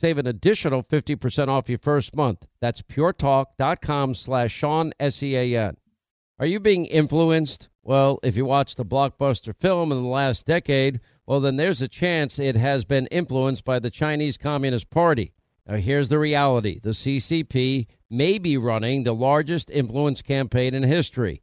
Save an additional 50% off your first month. That's puretalk.com slash Sean, S-E-A-N. Are you being influenced? Well, if you watched a blockbuster film in the last decade, well, then there's a chance it has been influenced by the Chinese Communist Party. Now, here's the reality the CCP may be running the largest influence campaign in history.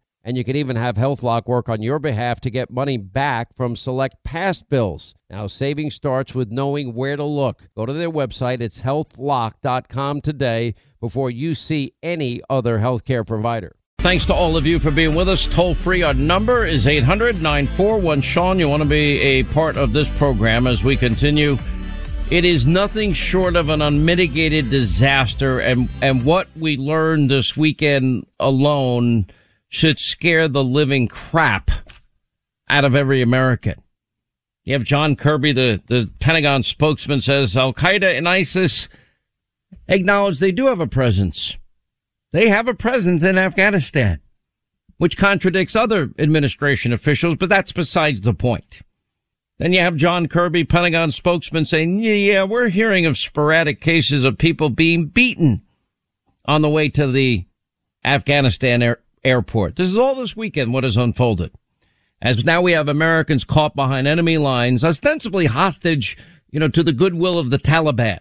And you can even have HealthLock work on your behalf to get money back from select past bills. Now, saving starts with knowing where to look. Go to their website, it's healthlock.com today before you see any other healthcare provider. Thanks to all of you for being with us. Toll free, our number is 800 941 Sean. You want to be a part of this program as we continue. It is nothing short of an unmitigated disaster, and, and what we learned this weekend alone should scare the living crap out of every American. You have John Kirby, the, the Pentagon spokesman says Al Qaeda and ISIS acknowledge they do have a presence. They have a presence in Afghanistan, which contradicts other administration officials, but that's besides the point. Then you have John Kirby, Pentagon spokesman saying, yeah, yeah, we're hearing of sporadic cases of people being beaten on the way to the Afghanistan air, airport. This is all this weekend what has unfolded. As now we have Americans caught behind enemy lines, ostensibly hostage, you know, to the goodwill of the Taliban.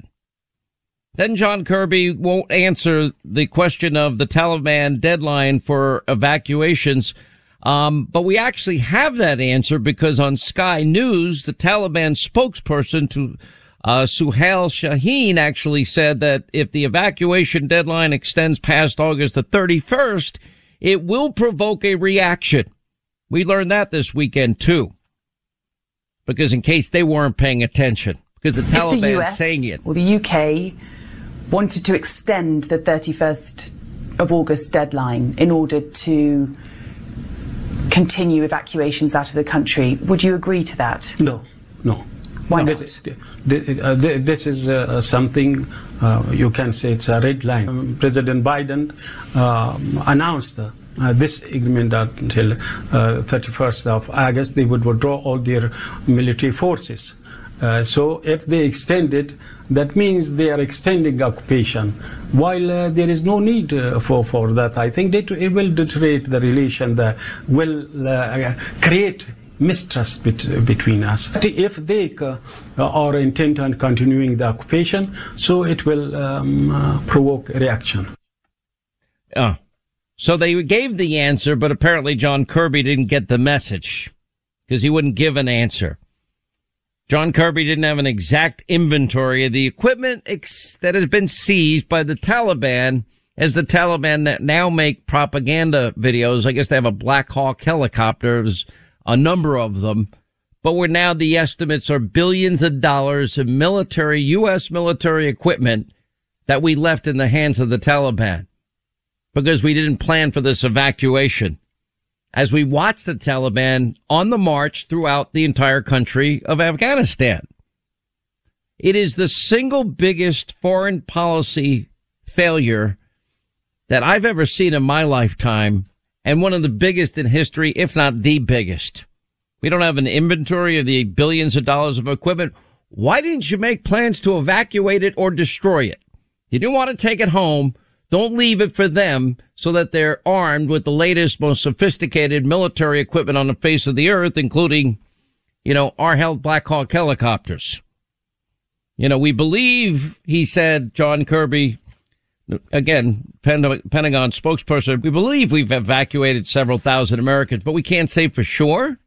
Then John Kirby won't answer the question of the Taliban deadline for evacuations. Um, but we actually have that answer because on Sky News, the Taliban spokesperson to uh, Suhail Shaheen actually said that if the evacuation deadline extends past August the 31st, it will provoke a reaction. We learned that this weekend too. Because in case they weren't paying attention, because the Taliban the US saying it. Well, the UK wanted to extend the 31st of August deadline in order to continue evacuations out of the country. Would you agree to that? No, no. Why not? This is uh, something uh, you can say it's a red line. Um, President Biden um, announced uh, this agreement until 31st of August they would withdraw all their military forces. Uh, so if they extend it, that means they are extending occupation. While uh, there is no need uh, for, for that, I think it will deteriorate the relation, that will uh, create mistrust bet- between us. If they uh, are intent on continuing the occupation, so it will um, uh, provoke reaction. Uh, so they gave the answer, but apparently John Kirby didn't get the message because he wouldn't give an answer. John Kirby didn't have an exact inventory of the equipment ex- that has been seized by the Taliban as the Taliban now make propaganda videos. I guess they have a Black Hawk helicopters, a number of them, but where now the estimates are billions of dollars of military, U.S. military equipment that we left in the hands of the Taliban because we didn't plan for this evacuation as we watch the Taliban on the march throughout the entire country of Afghanistan. It is the single biggest foreign policy failure that I've ever seen in my lifetime and one of the biggest in history, if not the biggest. We don't have an inventory of the billions of dollars of equipment. Why didn't you make plans to evacuate it or destroy it? You didn't want to take it home Don't leave it for them so that they're armed with the latest, most sophisticated military equipment on the face of the earth, including, you know, our held Black Hawk helicopters. You know, we believe, he said, John Kirby, again, Pentagon spokesperson, we believe we've evacuated several thousand Americans, but we can't say for sure.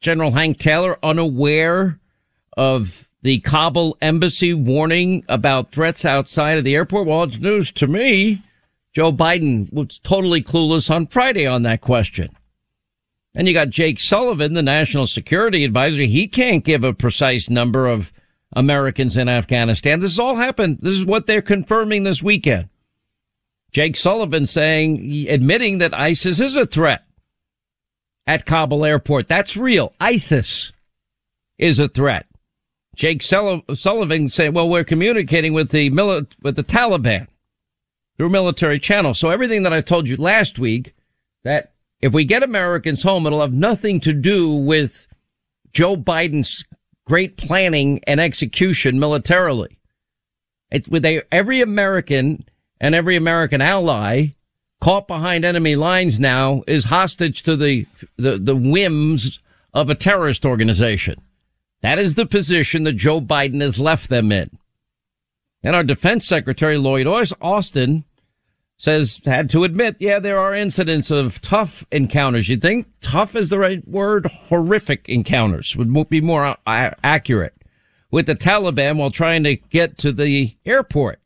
General Hank Taylor, unaware of the Kabul embassy warning about threats outside of the airport. Well, it's news to me. Joe Biden was totally clueless on Friday on that question. And you got Jake Sullivan, the national security advisor. He can't give a precise number of Americans in Afghanistan. This has all happened. This is what they're confirming this weekend. Jake Sullivan saying, admitting that ISIS is a threat at Kabul airport. That's real. ISIS is a threat. Jake Sullivan saying, well, we're communicating with the mili- with the Taliban through military channels. So everything that I told you last week, that if we get Americans home, it'll have nothing to do with Joe Biden's great planning and execution militarily. It's with a, every American and every American ally caught behind enemy lines now is hostage to the, the, the whims of a terrorist organization. That is the position that Joe Biden has left them in. And our defense secretary, Lloyd Austin, says, had to admit, yeah, there are incidents of tough encounters. You think tough is the right word? Horrific encounters would be more accurate with the Taliban while trying to get to the airport.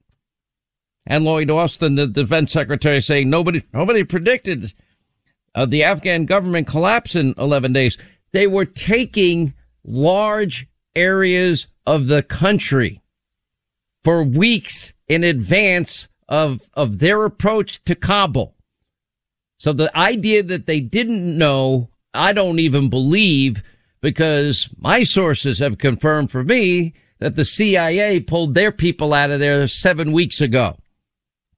And Lloyd Austin, the defense secretary, saying nobody, nobody predicted uh, the Afghan government collapse in 11 days. They were taking large areas of the country for weeks in advance of, of their approach to Kabul. So the idea that they didn't know, I don't even believe because my sources have confirmed for me that the CIA pulled their people out of there seven weeks ago,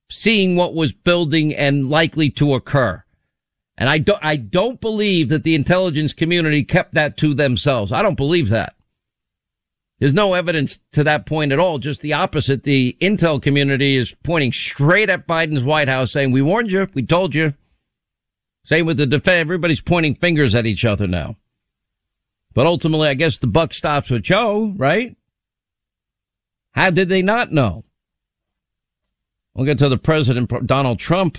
seeing what was building and likely to occur. And I don't, I don't believe that the intelligence community kept that to themselves. I don't believe that. There's no evidence to that point at all. Just the opposite. The intel community is pointing straight at Biden's White House saying, we warned you. We told you. Same with the defense. Everybody's pointing fingers at each other now. But ultimately, I guess the buck stops with Joe, right? How did they not know? We'll get to the president, Donald Trump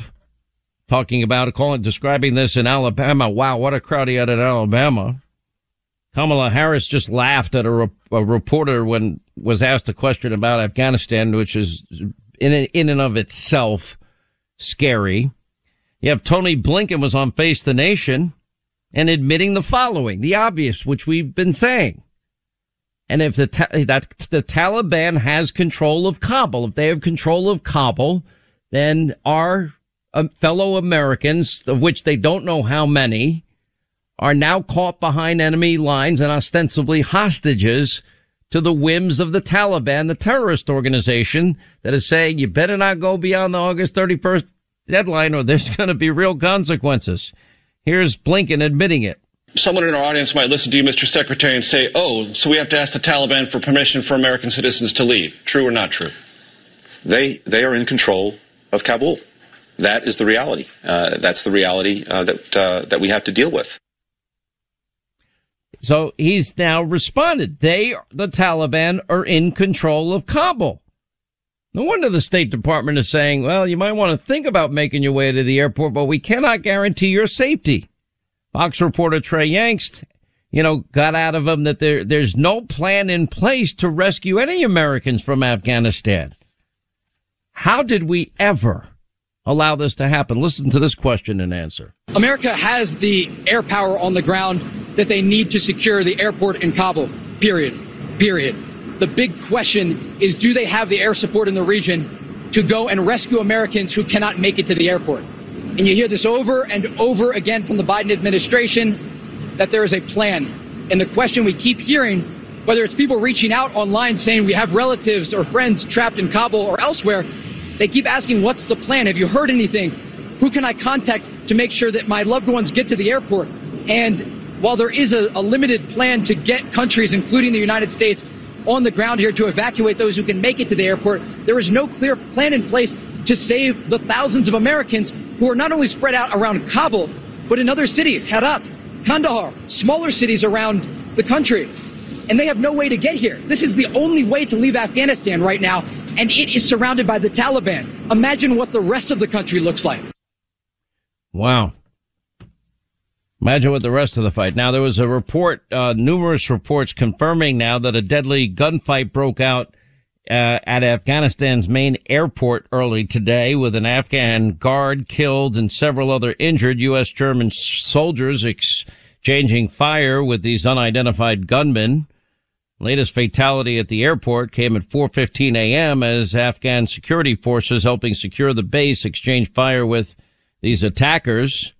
talking about, calling, describing this in Alabama. Wow, what a crowd he had in Alabama. Kamala Harris just laughed at a, re- a reporter when was asked a question about Afghanistan, which is in in and of itself scary. You have Tony Blinken was on Face the Nation and admitting the following, the obvious, which we've been saying. And if the ta- that the Taliban has control of Kabul, if they have control of Kabul, then our um, fellow Americans, of which they don't know how many, are now caught behind enemy lines and ostensibly hostages to the whims of the Taliban, the terrorist organization that is saying you better not go beyond the August 31st deadline or there's going to be real consequences. Here's Blinken admitting it. Someone in our audience might listen to you, Mr. Secretary, and say, oh, so we have to ask the Taliban for permission for American citizens to leave. True or not true? They, they are in control of Kabul that is the reality. Uh, that's the reality uh, that uh, that we have to deal with. So he's now responded. They, the Taliban, are in control of Kabul. No wonder the State Department is saying, well, you might want to think about making your way to the airport, but we cannot guarantee your safety. Fox reporter Trey Yingst, you know, got out of him that there, there's no plan in place to rescue any Americans from Afghanistan. How did we ever allow this to happen? Listen to this question and answer. America has the air power on the ground that they need to secure the airport in Kabul. Period. Period. The big question is do they have the air support in the region to go and rescue Americans who cannot make it to the airport? And you hear this over and over again from the Biden administration that there is a plan. And the question we keep hearing, whether it's people reaching out online saying we have relatives or friends trapped in Kabul or elsewhere, they keep asking, what's the plan? Have you heard anything? Who can I contact to make sure that my loved ones get to the airport? And while there is a, a limited plan to get countries, including the United States, on the ground here to evacuate those who can make it to the airport, there is no clear plan in place to save the thousands of Americans who are not only spread out around Kabul, but in other cities, Herat, Kandahar, smaller cities around the country. And they have no way to get here. This is the only way to leave Afghanistan right now, and it is surrounded by the Taliban. Imagine what the rest of the country looks like. Wow. Imagine what the rest of the fight. Now, there was a report, uh, numerous reports confirming now that a deadly gunfight broke out uh, at Afghanistan's main airport early today with an Afghan guard killed and several other injured U.S. German soldiers exchanging fire with these unidentified gunmen. Latest fatality at the airport came at 4:15 a.m. as Afghan security forces helping secure the base exchanged fire with these attackers.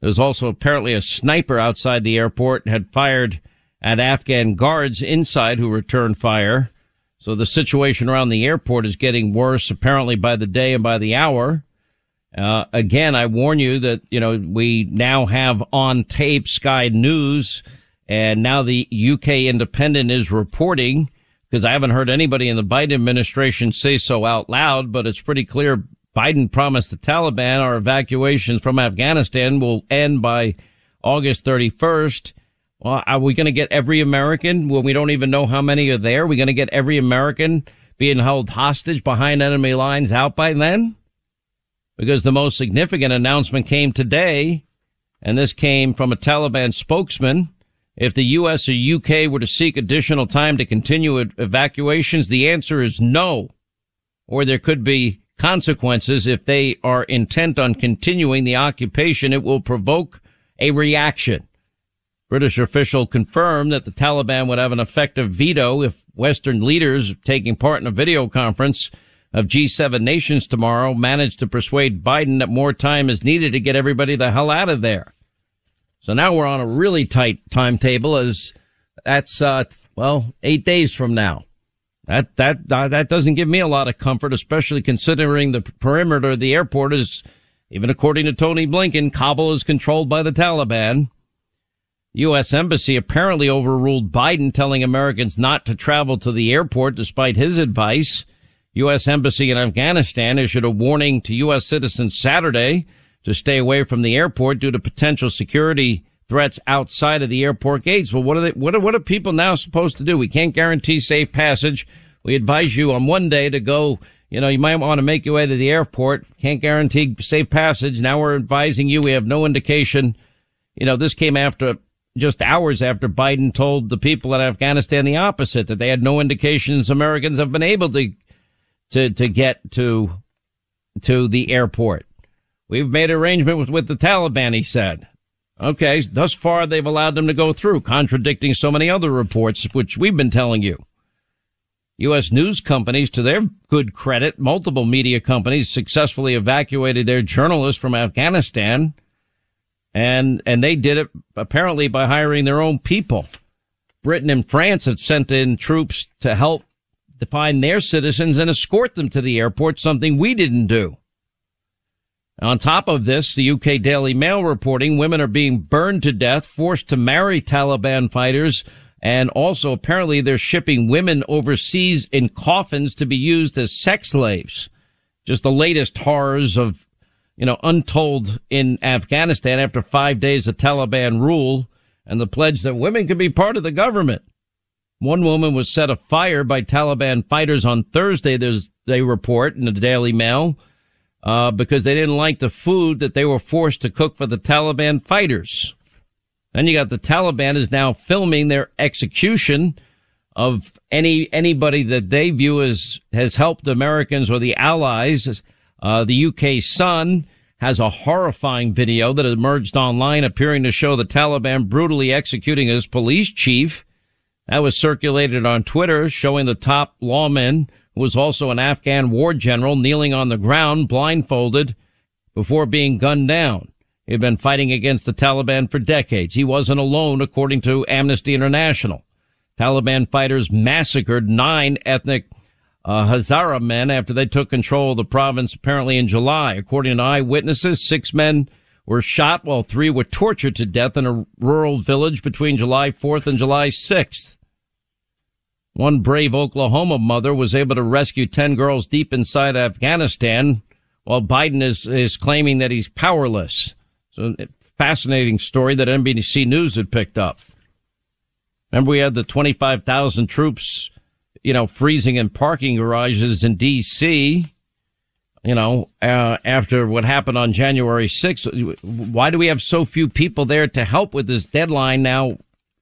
There was also apparently a sniper outside the airport had fired at Afghan guards inside who returned fire. So the situation around the airport is getting worse, apparently by the day and by the hour. Uh, again, I warn you that, you know, we now have on tape Sky News and now the UK Independent is reporting because I haven't heard anybody in the Biden administration say so out loud, but it's pretty clear Biden promised the Taliban our evacuations from Afghanistan will end by August 31st. Well, are we going to get every American when we don't even know how many are there? Are we going to get every American being held hostage behind enemy lines out by then? Because the most significant announcement came today, and this came from a Taliban spokesman. If the U.S. or U.K. were to seek additional time to continue evacuations, the answer is no. Or there could be consequences if they are intent on continuing the occupation. It will provoke a reaction. British official confirmed that the Taliban would have an effective veto if Western leaders taking part in a video conference of G7 nations tomorrow managed to persuade Biden that more time is needed to get everybody the hell out of there. So now we're on a really tight timetable as that's, uh, well, eight days from now. That, that, uh, that doesn't give me a lot of comfort, especially considering the perimeter of the airport is, even according to Tony Blinken, Kabul is controlled by the Taliban. U.S. Embassy apparently overruled Biden telling Americans not to travel to the airport despite his advice. U.S. Embassy in Afghanistan issued a warning to U.S. citizens Saturday to stay away from the airport due to potential security threats outside of the airport gates. Well, what are they, what are, what are people now supposed to do? We can't guarantee safe passage. We advise you on one day to go, you know, you might want to make your way to the airport. Can't guarantee safe passage. Now we're advising you. We have no indication. You know, this came after just hours after Biden told the people in Afghanistan the opposite, that they had no indications Americans have been able to, to, to get to, to the airport. We've made arrangement with, with the Taliban, he said. Okay, thus far they've allowed them to go through, contradicting so many other reports, which we've been telling you. U.S. news companies, to their good credit, multiple media companies successfully evacuated their journalists from Afghanistan and and they did it apparently by hiring their own people. Britain and France had sent in troops to help define their citizens and escort them to the airport, something we didn't do. On top of this, the UK Daily Mail reporting women are being burned to death, forced to marry Taliban fighters, and also apparently they're shipping women overseas in coffins to be used as sex slaves. Just the latest horrors of you know, untold in Afghanistan after five days of Taliban rule and the pledge that women could be part of the government. One woman was set afire by Taliban fighters on Thursday. There's, they report in the Daily Mail, uh, because they didn't like the food that they were forced to cook for the Taliban fighters. Then you got the Taliban is now filming their execution of any, anybody that they view as has helped Americans or the allies uh, the UK Sun has a horrifying video that emerged online appearing to show the Taliban brutally executing his police chief. That was circulated on Twitter showing the top lawman, who was also an Afghan war general, kneeling on the ground, blindfolded, before being gunned down. He'd been fighting against the Taliban for decades. He wasn't alone, according to Amnesty International. Taliban fighters massacred nine ethnic uh, Hazara men after they took control of the province apparently in July. According to eyewitnesses, six men were shot while three were tortured to death in a rural village between July 4th and July 6th. One brave Oklahoma mother was able to rescue 10 girls deep inside Afghanistan while Biden is, is claiming that he's powerless. So fascinating story that NBC News had picked up. Remember we had the 25,000 troops, you know, freezing in parking garages in D.C., you know, uh, after what happened on January 6th. Why do we have so few people there to help with this deadline now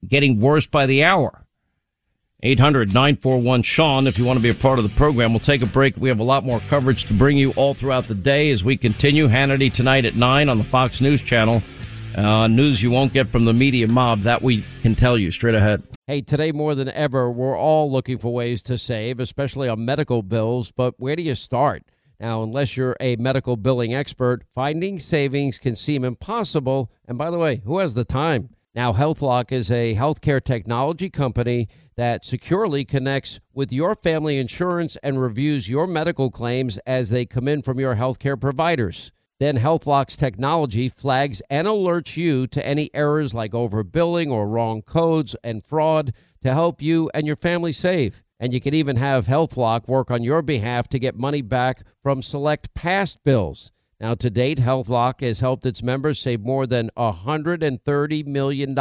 getting worse by the hour? 800 941 Sean, if you want to be a part of the program. We'll take a break. We have a lot more coverage to bring you all throughout the day as we continue. Hannity tonight at 9 on the Fox News Channel. Uh, news you won't get from the media mob. That we can tell you straight ahead. Hey, today more than ever, we're all looking for ways to save, especially on medical bills. But where do you start? Now, unless you're a medical billing expert, finding savings can seem impossible. And by the way, who has the time? Now, HealthLock is a healthcare technology company that securely connects with your family insurance and reviews your medical claims as they come in from your healthcare providers. Then HealthLock's technology flags and alerts you to any errors like overbilling or wrong codes and fraud to help you and your family save. And you can even have HealthLock work on your behalf to get money back from select past bills. Now, to date, HealthLock has helped its members save more than $130 million.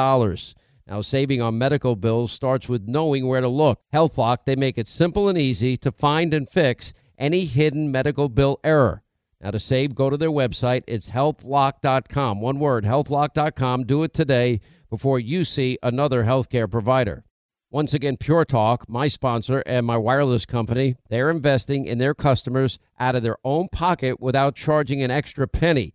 Now, saving on medical bills starts with knowing where to look. HealthLock, they make it simple and easy to find and fix any hidden medical bill error. Now, to save, go to their website. It's healthlock.com. One word, healthlock.com. Do it today before you see another healthcare provider. Once again, Pure Talk, my sponsor and my wireless company, they're investing in their customers out of their own pocket without charging an extra penny.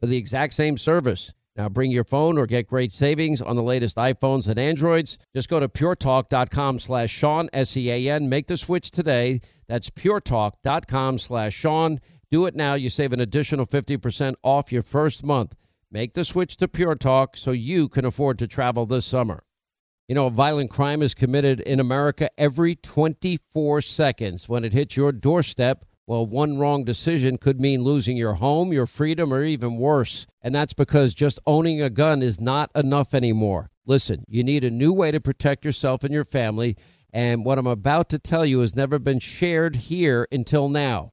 for the exact same service. Now bring your phone or get great savings on the latest iPhones and Androids. Just go to puretalk.com slash Sean, S-E-A-N. Make the switch today. That's puretalk.com slash Sean. Do it now. You save an additional 50% off your first month. Make the switch to Pure Talk so you can afford to travel this summer. You know, violent crime is committed in America every 24 seconds. When it hits your doorstep, well, one wrong decision could mean losing your home, your freedom, or even worse. And that's because just owning a gun is not enough anymore. Listen, you need a new way to protect yourself and your family. And what I'm about to tell you has never been shared here until now.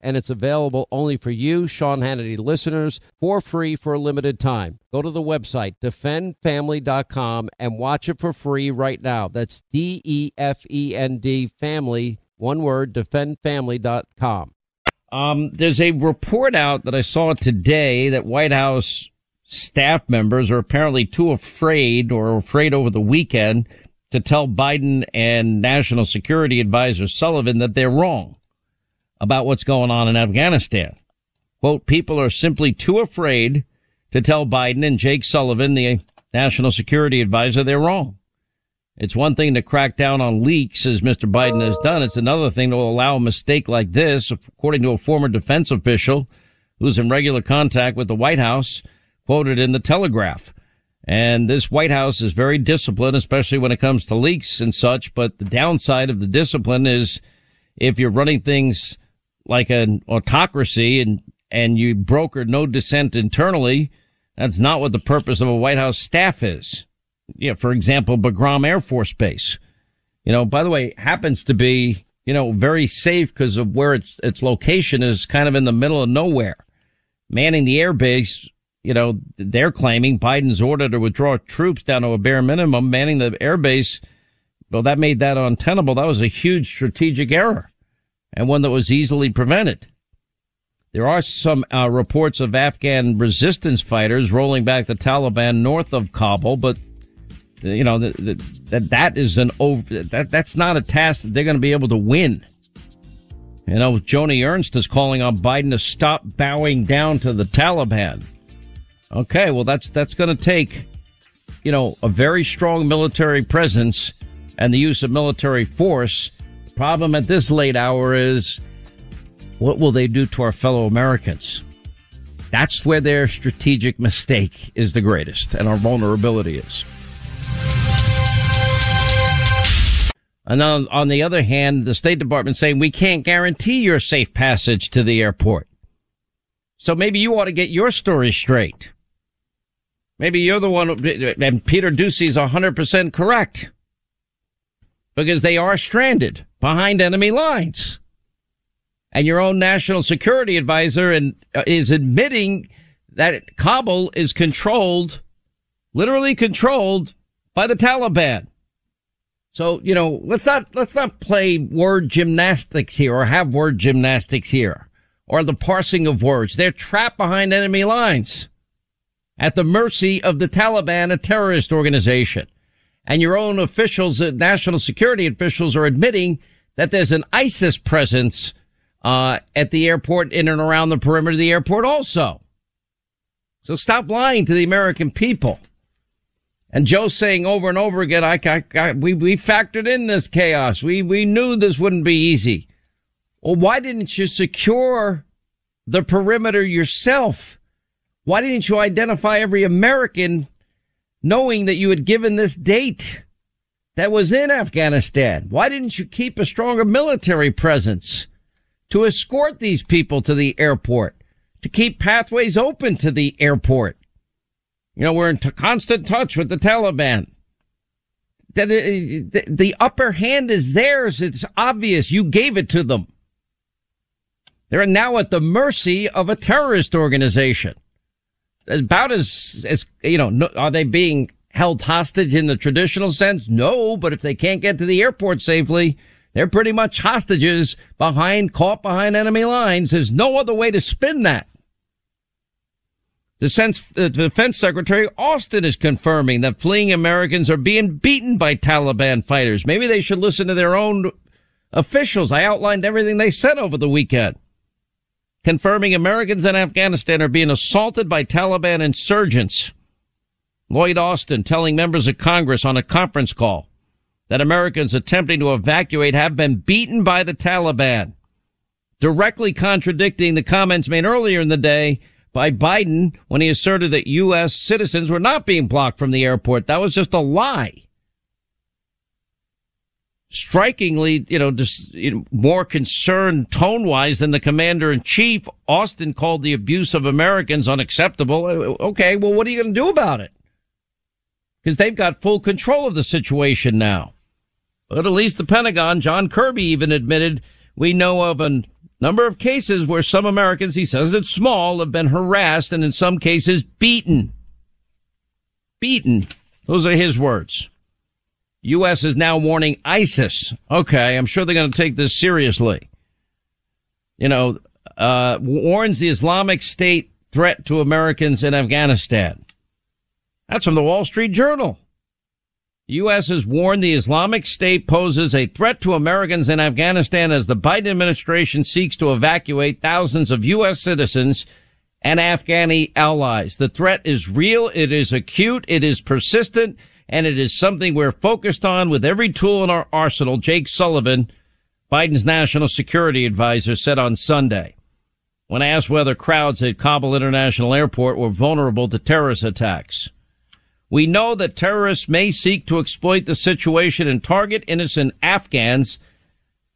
and it's available only for you, Sean Hannity listeners, for free for a limited time. Go to the website, defendfamily.com, and watch it for free right now. That's D E F E N D family, one word, defendfamily.com. Um, there's a report out that I saw today that White House staff members are apparently too afraid or afraid over the weekend to tell Biden and National Security Advisor Sullivan that they're wrong about what's going on in Afghanistan. Quote, people are simply too afraid to tell Biden and Jake Sullivan, the national security advisor, they're wrong. It's one thing to crack down on leaks, as Mr. Biden has done. It's another thing to allow a mistake like this, according to a former defense official who's in regular contact with the White House, quoted in the Telegraph. And this White House is very disciplined, especially when it comes to leaks and such. But the downside of the discipline is if you're running things like an autocracy and, and you broker no dissent internally, that's not what the purpose of a White House staff is. Yeah, for example, Bagram Air Force Base. You know, by the way, happens to be, you know, very safe because of where its, its location is kind of in the middle of nowhere. Manning the airbase, you know, they're claiming Biden's order to withdraw troops down to a bare minimum, manning the airbase. Well, that made that untenable. That was a huge strategic error and one that was easily prevented. There are some uh, reports of Afghan resistance fighters rolling back the Taliban north of Kabul, but you know, that that is an over, that, that's not a task that they're going to be able to win. You know, Joni Ernst is calling on Biden to stop bowing down to the Taliban. Okay, well, that's, that's going to take, you know, a very strong military presence and the use of military force. Problem at this late hour is what will they do to our fellow Americans? That's where their strategic mistake is the greatest and our vulnerability is. And on, on the other hand, the State Department saying we can't guarantee your safe passage to the airport. So maybe you ought to get your story straight. Maybe you're the one, and Peter Doocy's 100% correct. Because they are stranded behind enemy lines. And your own national security advisor and, uh, is admitting that Kabul is controlled, literally controlled by the Taliban. So, you know, let's not, let's not play word gymnastics here or have word gymnastics here or the parsing of words. They're trapped behind enemy lines at the mercy of the Taliban, a terrorist organization. And your own officials, uh, national security officials are admitting that there's an ISIS presence, uh, at the airport in and around the perimeter of the airport also. So stop lying to the American people. And Joe's saying over and over again, I, I, I, we, we factored in this chaos. We, we knew this wouldn't be easy. Well, why didn't you secure the perimeter yourself? Why didn't you identify every American knowing that you had given this date that was in Afghanistan? Why didn't you keep a stronger military presence to escort these people to the airport, to keep pathways open to the airport? You know, we're in t- constant touch with the Taliban. That uh, the, the upper hand is theirs. It's obvious. You gave it to them. They're now at the mercy of a terrorist organization. About as, as, you know, no, are they being held hostage in the traditional sense? No, but if they can't get to the airport safely, they're pretty much hostages behind, caught behind enemy lines. There's no other way to spin that. Defense, uh, Defense Secretary Austin is confirming that fleeing Americans are being beaten by Taliban fighters. Maybe they should listen to their own officials. I outlined everything they said over the weekend. Confirming Americans in Afghanistan are being assaulted by Taliban insurgents. Lloyd Austin telling members of Congress on a conference call that Americans attempting to evacuate have been beaten by the Taliban. Directly contradicting the comments made earlier in the day by Biden when he asserted that U.S. citizens were not being blocked from the airport. That was just a lie. Strikingly, you know, just you know, more concerned tone wise than the commander in chief, Austin called the abuse of Americans unacceptable. Uh, uh, okay, well, what are you going to do about it? Because they've got full control of the situation now. But at least the Pentagon, John Kirby even admitted we know of a number of cases where some Americans, he says it's small, have been harassed and in some cases beaten. Beaten. Those are his words. U.S. is now warning ISIS. Okay, I'm sure they're going to take this seriously. You know, uh, warns the Islamic State threat to Americans in Afghanistan. That's from the Wall Street Journal. U.S. has warned the Islamic State poses a threat to Americans in Afghanistan as the Biden administration seeks to evacuate thousands of U.S. citizens and Afghani allies. The threat is real. It is acute. It is persistent and it is something we're focused on with every tool in our arsenal. Jake Sullivan, Biden's national security advisor said on Sunday when asked whether crowds at Kabul International Airport were vulnerable to terrorist attacks. We know that terrorists may seek to exploit the situation and target innocent Afghans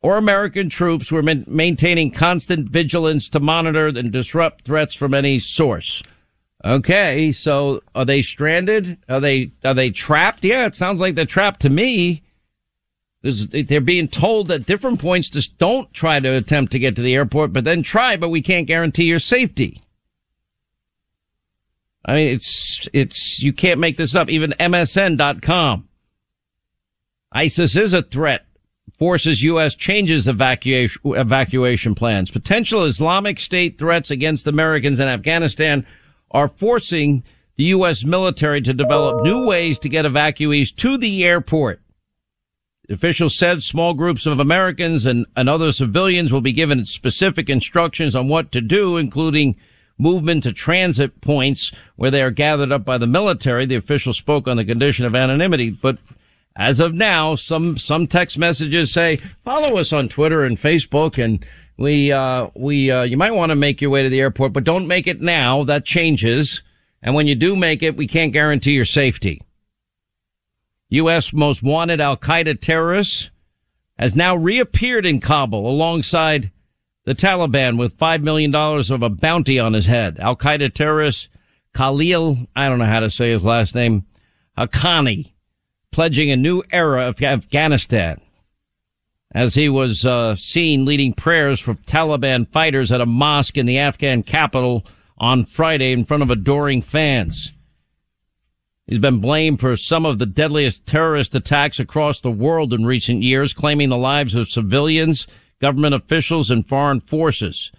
or American troops who are maintaining constant vigilance to monitor and disrupt threats from any source. Okay, so are they stranded? Are they are they trapped? Yeah, it sounds like they're trapped to me. They're being told at different points just don't try to attempt to get to the airport, but then try, but we can't guarantee your safety. I mean, it's, it's, you can't make this up. Even MSN.com. ISIS is a threat. Forces U.S. changes evacuation, evacuation plans. Potential Islamic State threats against Americans in Afghanistan are forcing the U.S. military to develop new ways to get evacuees to the airport. Officials said small groups of Americans and, and other civilians will be given specific instructions on what to do, including movement to transit points where they are gathered up by the military. The official spoke on the condition of anonymity, but as of now, some, some text messages say, follow us on Twitter and Facebook and we, uh, we, uh, you might want to make your way to the airport, but don't make it now. That changes. And when you do make it, we can't guarantee your safety. U.S. most wanted Al Qaeda terrorist has now reappeared in Kabul alongside the Taliban with $5 million of a bounty on his head. Al Qaeda terrorist Khalil, I don't know how to say his last name, Haqqani, pledging a new era of Afghanistan as he was uh, seen leading prayers for Taliban fighters at a mosque in the Afghan capital on Friday in front of adoring fans. He's been blamed for some of the deadliest terrorist attacks across the world in recent years, claiming the lives of civilians, government officials, and foreign forces.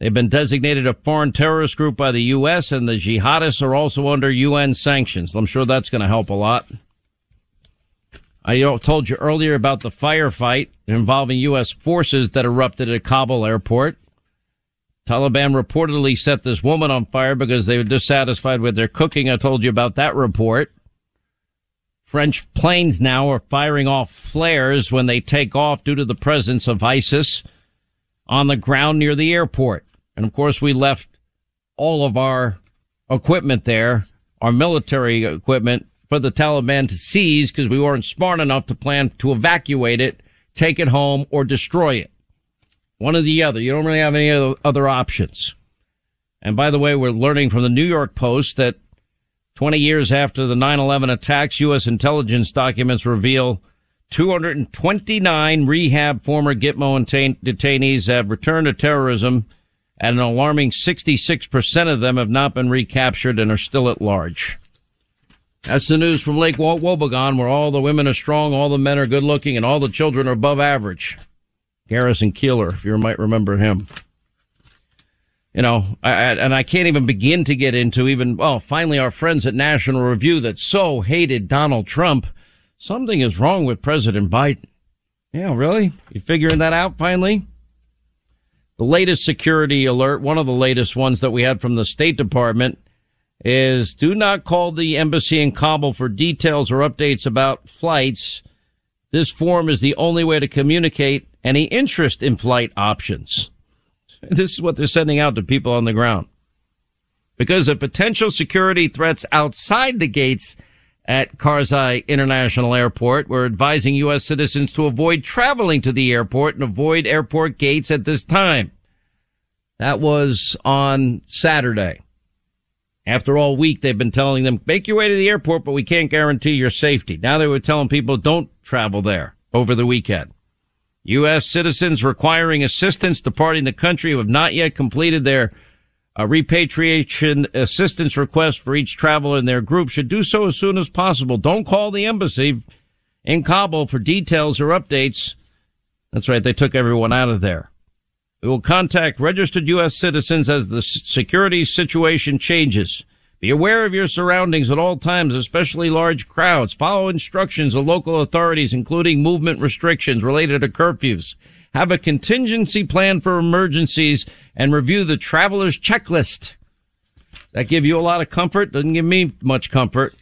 They've been designated a foreign terrorist group by the U.S., and the jihadists are also under UN sanctions. I'm sure that's going to help a lot. I told you earlier about the firefight involving U.S. forces that erupted at Kabul airport. Taliban reportedly set this woman on fire because they were dissatisfied with their cooking. I told you about that report. French planes now are firing off flares when they take off due to the presence of ISIS on the ground near the airport. And of course, we left all of our equipment there, our military equipment for the Taliban to seize because we weren't smart enough to plan to evacuate it, take it home, or destroy it. One or the other. You don't really have any other options. And by the way, we're learning from the New York Post that 20 years after the 9-11 attacks, U.S. intelligence documents reveal 229 rehab former Gitmo detainees have returned to terrorism and an alarming 66% of them have not been recaptured and are still at large. That's the news from Lake Wobegon, where all the women are strong, all the men are good looking, and all the children are above average. Garrison Keillor, if you might remember him. You know, I, and I can't even begin to get into even, well, finally our friends at National Review that so hated Donald Trump. Something is wrong with President Biden. Yeah, really? You figuring that out finally? The latest security alert, one of the latest ones that we had from the State Department, is do not call the embassy in Kabul for details or updates about flights. This form is the only way to communicate any interest in flight options. This is what they're sending out to people on the ground. Because of potential security threats outside the gates at Karzai International Airport, we're advising U.S. citizens to avoid traveling to the airport and avoid airport gates at this time. That was on Saturday. After all week, they've been telling them, make your way to the airport, but we can't guarantee your safety. Now they were telling people, don't travel there over the weekend. U.S. citizens requiring assistance departing the country who have not yet completed their uh, repatriation assistance request for each traveler in their group should do so as soon as possible. Don't call the embassy in Kabul for details or updates. That's right. They took everyone out of there. We will contact registered U.S. citizens as the security situation changes. Be aware of your surroundings at all times, especially large crowds. Follow instructions of local authorities, including movement restrictions related to curfews. Have a contingency plan for emergencies and review the traveler's checklist. That give you a lot of comfort. Doesn't give me much comfort.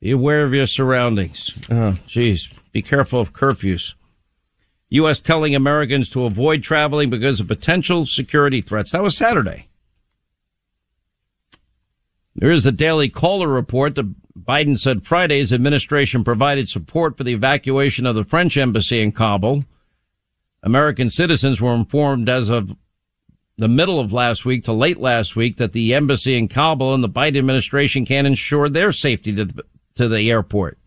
Be aware of your surroundings. Oh, geez. Be careful of curfews. U.S. telling Americans to avoid traveling because of potential security threats. That was Saturday. There is a daily caller report that Biden said Friday's administration provided support for the evacuation of the French embassy in Kabul. American citizens were informed as of the middle of last week to late last week that the embassy in Kabul and the Biden administration can ensure their safety to the, to the airport.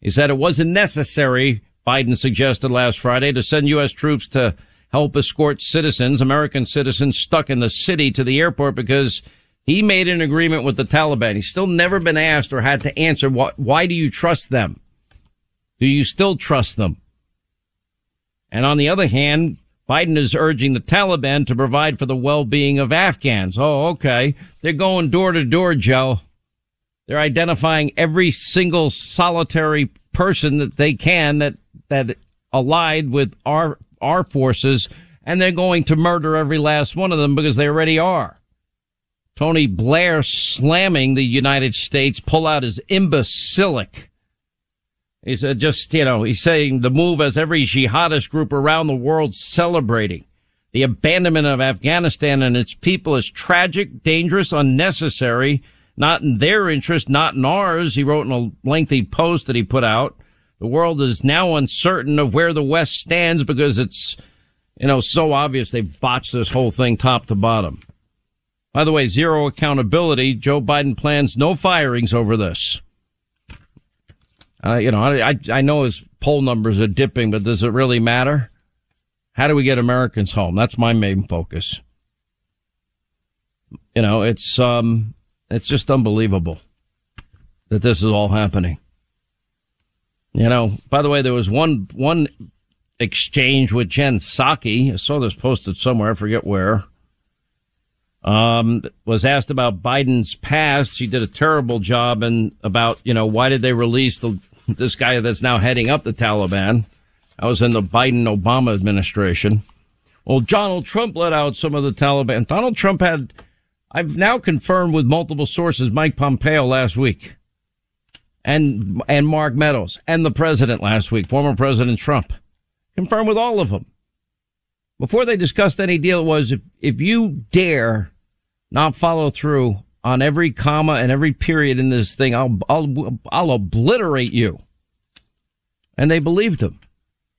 He said it wasn't necessary Biden suggested last Friday to send U.S. troops to help escort citizens, American citizens stuck in the city to the airport because he made an agreement with the Taliban. He's still never been asked or had to answer why, why do you trust them? Do you still trust them? And on the other hand, Biden is urging the Taliban to provide for the well-being of Afghans. Oh, okay. They're going door to door, Joe. They're identifying every single solitary person that they can that, that allied with our, our forces, and they're going to murder every last one of them because they already are. Tony Blair slamming the United States pull out his imbecilic he said, just, you know, he's saying the move as every jihadist group around the world celebrating. The abandonment of Afghanistan and its people is tragic, dangerous, unnecessary, not in their interest, not in ours. He wrote in a lengthy post that he put out. The world is now uncertain of where the West stands because it's, you know, so obvious they've botched this whole thing top to bottom. By the way, zero accountability. Joe Biden plans no firings over this. Uh, you know, I, I know his poll numbers are dipping, but does it really matter? How do we get Americans home? That's my main focus. You know, it's um, it's just unbelievable that this is all happening. You know, by the way, there was one one exchange with Jen Psaki. I saw this posted somewhere. I forget where. Um, was asked about Biden's past. She did a terrible job and about, you know, why did they release the this guy that's now heading up the Taliban. I was in the Biden Obama administration. Well, Donald Trump let out some of the Taliban. Donald Trump had, I've now confirmed with multiple sources, Mike Pompeo last week and, and Mark Meadows and the president last week, former President Trump. Confirmed with all of them. Before they discussed any deal, was if, if you dare not follow through on every comma and every period in this thing. I'll, I'll, I'll obliterate you. And they believed him.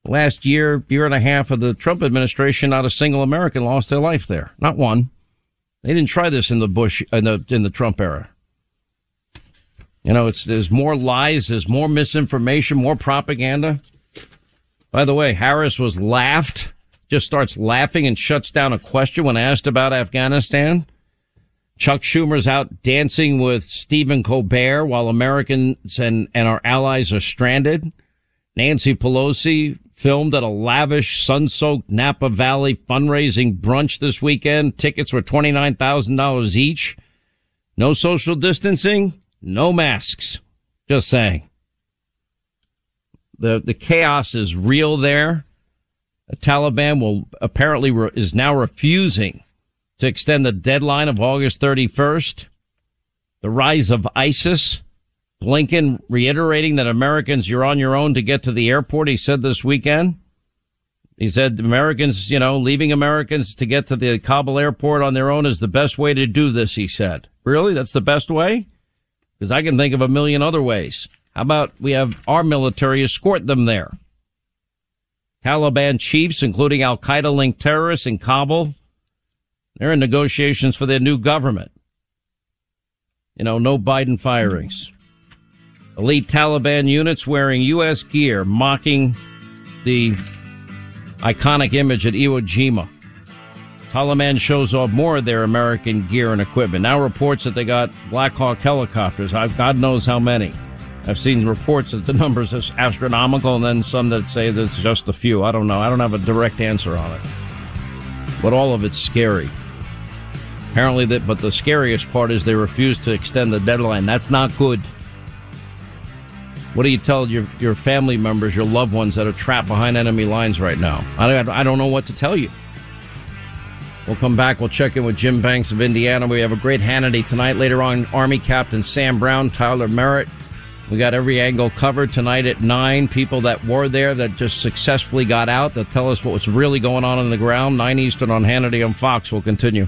Last year, year and a half of the Trump administration, not a single American lost their life there. Not one. They didn't try this in the Bush, in the, in the Trump era. You know, it's, there's more lies, there's more misinformation, more propaganda. By the way, Harris was laughed, just starts laughing and shuts down a question when asked about Afghanistan. Chuck Schumer's out dancing with Stephen Colbert while Americans and, and our allies are stranded. Nancy Pelosi filmed at a lavish sun-soaked Napa Valley fundraising brunch this weekend. Tickets were $29,000 each. No social distancing, no masks. Just saying. The, the chaos is real there. The Taliban will apparently re- is now refusing to extend the deadline of August 31st. The rise of ISIS. Blinken reiterating that Americans, you're on your own to get to the airport. He said this weekend. He said Americans, you know, leaving Americans to get to the Kabul airport on their own is the best way to do this, he said. Really? That's the best way? Because I can think of a million other ways. How about we have our military escort them there? Taliban chiefs, including Al Qaeda linked terrorists in Kabul, they're in negotiations for their new government. You know, no Biden firings. Elite Taliban units wearing U.S. gear, mocking the iconic image at Iwo Jima. Taliban shows off more of their American gear and equipment. Now reports that they got Black Hawk helicopters. I've, God knows how many. I've seen reports that the numbers are astronomical and then some that say there's just a few. I don't know. I don't have a direct answer on it. But all of it's scary. Apparently, that, but the scariest part is they refuse to extend the deadline. That's not good. What do you tell your, your family members, your loved ones that are trapped behind enemy lines right now? I, I don't know what to tell you. We'll come back. We'll check in with Jim Banks of Indiana. We have a great Hannity tonight. Later on, Army Captain Sam Brown, Tyler Merritt. We got every angle covered tonight at nine. People that were there that just successfully got out that tell us what was really going on on the ground. Nine Eastern on Hannity on Fox. We'll continue.